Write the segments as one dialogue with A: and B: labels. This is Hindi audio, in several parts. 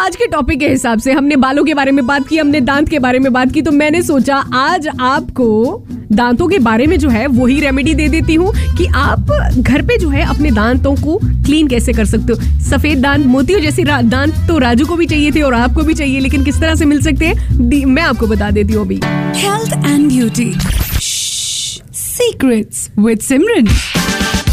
A: आज के टॉपिक के हिसाब से हमने बालों के बारे में बात की, हमने दांत के बारे में बात की तो मैंने सोचा आज आपको दांतों के बारे में जो है वही रेमेडी दे देती हूँ कि आप घर पे जो है अपने दांतों को क्लीन कैसे कर सकते हो। सफ़ेद दांत, मोतियों जैसे दांत तो राजू को भी चाहिए थे और आपको भी चाहिए, लेकिन किस तरह से मिल सकते हैं मैं आपको बता देती हूँ अभी।
B: Health and beauty secrets with Simran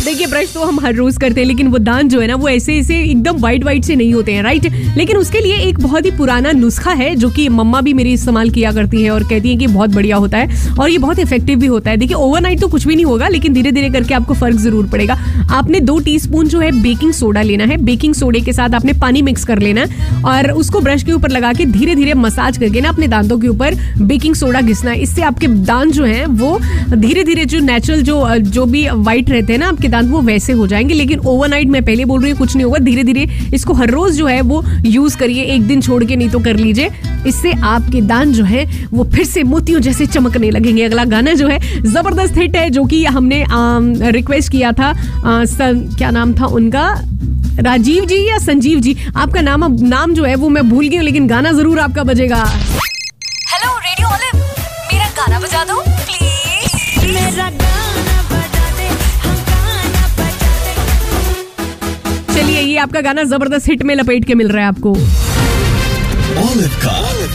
A: देखिए ब्रश तो हम हर रोज करते हैं, लेकिन वो दांत जो है ना, वो ऐसे ऐसे एकदम वाइट वाइट से नहीं होते हैं राइट लेकिन उसके लिए एक बहुत ही पुराना नुस्खा है, जो कि मम्मा भी मेरी इस्तेमाल किया करती है और कहती है कि बहुत बढ़िया होता है और ये बहुत इफ़ेक्टिव भी होता है। देखिए ओवरनाइट तो कुछ भी नहीं होगा, लेकिन धीरे धीरे करके आपको फ़र्क ज़रूर पड़ेगा। आपने दो टी जो है बेकिंग सोडा लेना है। बेकिंग सोडे के साथ आपने पानी मिक्स कर लेना है और उसको ब्रश के ऊपर लगा के धीरे धीरे मसाज करके ना अपने दांतों के ऊपर बेकिंग सोडा घिसना इससे आपके दांत जो है, वो धीरे धीरे जो नेचुरल जो जो भी व्हाइट रहते हैं ना, आपके दांत वो वैसे हो जाएँगे लेकिन ओवरनाइट मैं पहले बोल रही हूँ कुछ नहीं होगा। धीरे धीरे इसको हर रोज जो है वो यूज़ करिए एक दिन छोड़ के नहीं तो कर लीजिए। इससे आपके दांत जो है वो फिर से मोतियों जैसे चमकने लगेंगे। अगला गाना जो है ज़बरदस्त हिट है जो कि हमने रिक्वेस्ट किया था आ, क्या नाम था उनका? राजीव जी या संजीव जी? आपका नाम नाम जो है वो मैं भूल गई लेकिन गाना ज़रूर आपका बजेगा।
B: हेलो रेडियो मेरा गाना बजा दो प्लीज़ मेरा
A: चलिए ये आपका गाना ज़बरदस्त हिट में लपेट के मिल रहा है आपको।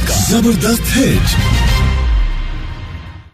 C: का ज़बरदस्त हिट